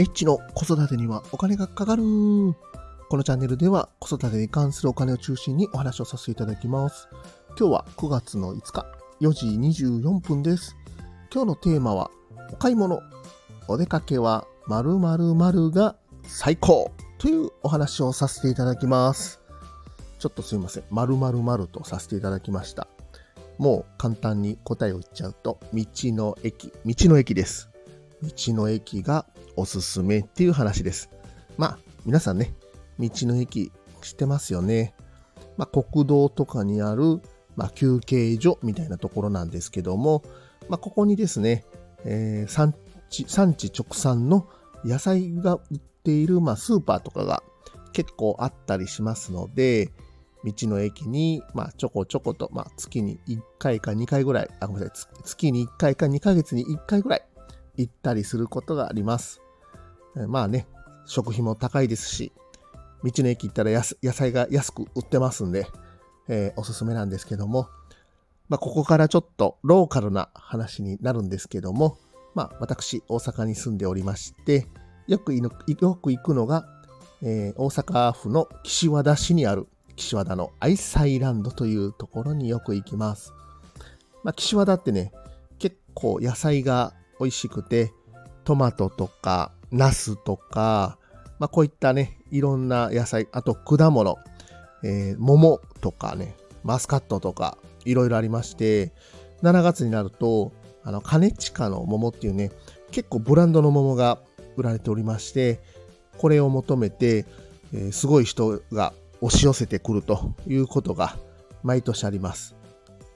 H の子育てにはお金がかかる。このチャンネルでは子育てに関するお金を中心にお話をさせていただきます。今日は9月の5日、4時24分です。今日のテーマは、お買い物、お出かけは〇〇〇が最高というお話をさせていただきます。ちょっとすいません。〇〇〇とさせていただきました。もう簡単に答えを言っちゃうと、道の駅、道の駅です。道の駅がおすすめっていう話です。まあ、皆さんね、道の駅知ってますよね。まあ、国道とかにある、まあ、休憩所みたいなところなんですけども、まあ、ここにですね、えー産地、産地直産の野菜が売っている、まあ、スーパーとかが結構あったりしますので、道の駅に、まあ、ちょこちょこと、まあ、月に1回か2回ぐらい、あ、ごめんなさい、月に1回か2ヶ月に1回ぐらい行ったりすることがあります。まあね、食費も高いですし、道の駅行ったら野菜が安く売ってますんで、えーおすすめなんですけども、まあ、ここからちょっとローカルな話になるんですけども、まあ、私、大阪に住んでおりまして、よくよく行くのが、えー大阪府の岸和田市にある岸和田のアイサイランドというところによく行きます。まあ、岸和田ってね、結構野菜が美味しくて、トマトとか、ナスとか、まあ、こういったね、いろんな野菜、あと果物、えー桃とかね、マスカットとか、いろいろありまして、7月になると、あの、兼近の桃っていうね、結構ブランドの桃が売られておりまして、これを求めて、えーすごい人が押し寄せてくるということが毎年あります。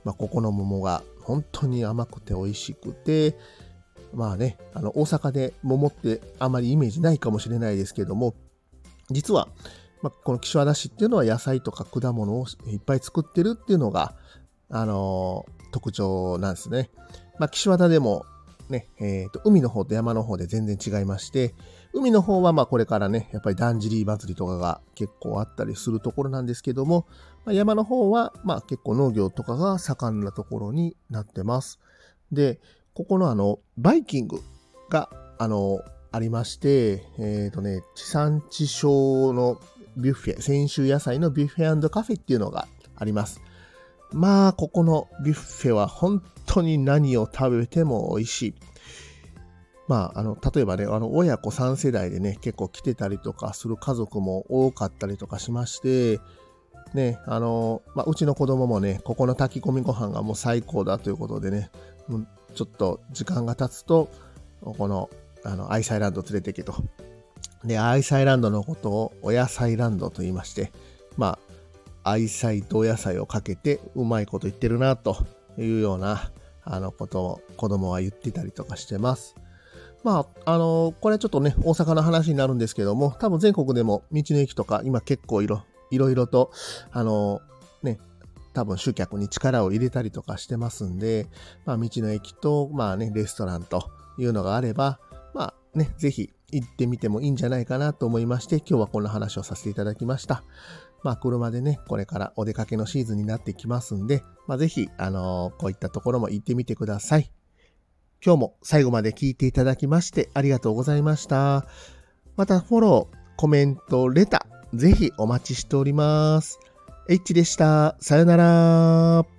まあ、ここの桃が本当に甘くて美味しくて、まあね、あの、大阪で桃ってあまりイメージないかもしれないですけども、実は、まあ、この岸和田市っていうのは野菜とか果物をいっぱい作ってるっていうのが、あのー特徴なんですね。まあ、岸和田でもね、えっ、と、海の方と山の方で全然違いまして、海の方はまあこれからね、やっぱりだんじり祭りとかが結構あったりするところなんですけども、まあ、山の方はまあ結構農業とかが盛んなところになってます。で、ここのあの、バイキングが、あの、ありまして、えっ、とね、地産地消のビュッフェ、先週野菜のビュッフェカフェっていうのがあります。まあ、ここのビュッフェは本当に何を食べても美味しい。まあ、あの、例えばね、あの、親子3世代でね、結構来てたりとかする家族も多かったりとかしまして、ね、あの、まあ、うちの子供もね、ここの炊き込みご飯がもう最高だということでね、ちょっと時間が経つと、この、あの、アイサイランド連れてけと。で、アイサイランドのことをお野菜ランドと言いまして、まあ、愛妻とお野菜をかけてうまいこと言ってるなというようなあのことを子供は言ってたりとかしてます。まあ、あのこれはちょっとね、大阪の話になるんですけども、多分全国でも道の駅とか今結構いろいろいろと、あのね、多分集客に力を入れたりとかしてますんで、まあ道の駅と、まあね、レストランというのがあれば、まあね、ぜひ行ってみてもいいんじゃないかなと思いまして、今日はこんな話をさせていただきました。まあ、車でね、これからお出かけのシーズンになってきますんで、まあ、ぜひ、あのーこういったところも行ってみてください。今日も最後まで聞いていただきましてありがとうございました。また、フォロー、コメント、レター、ぜひお待ちしております。H でした。さよなら。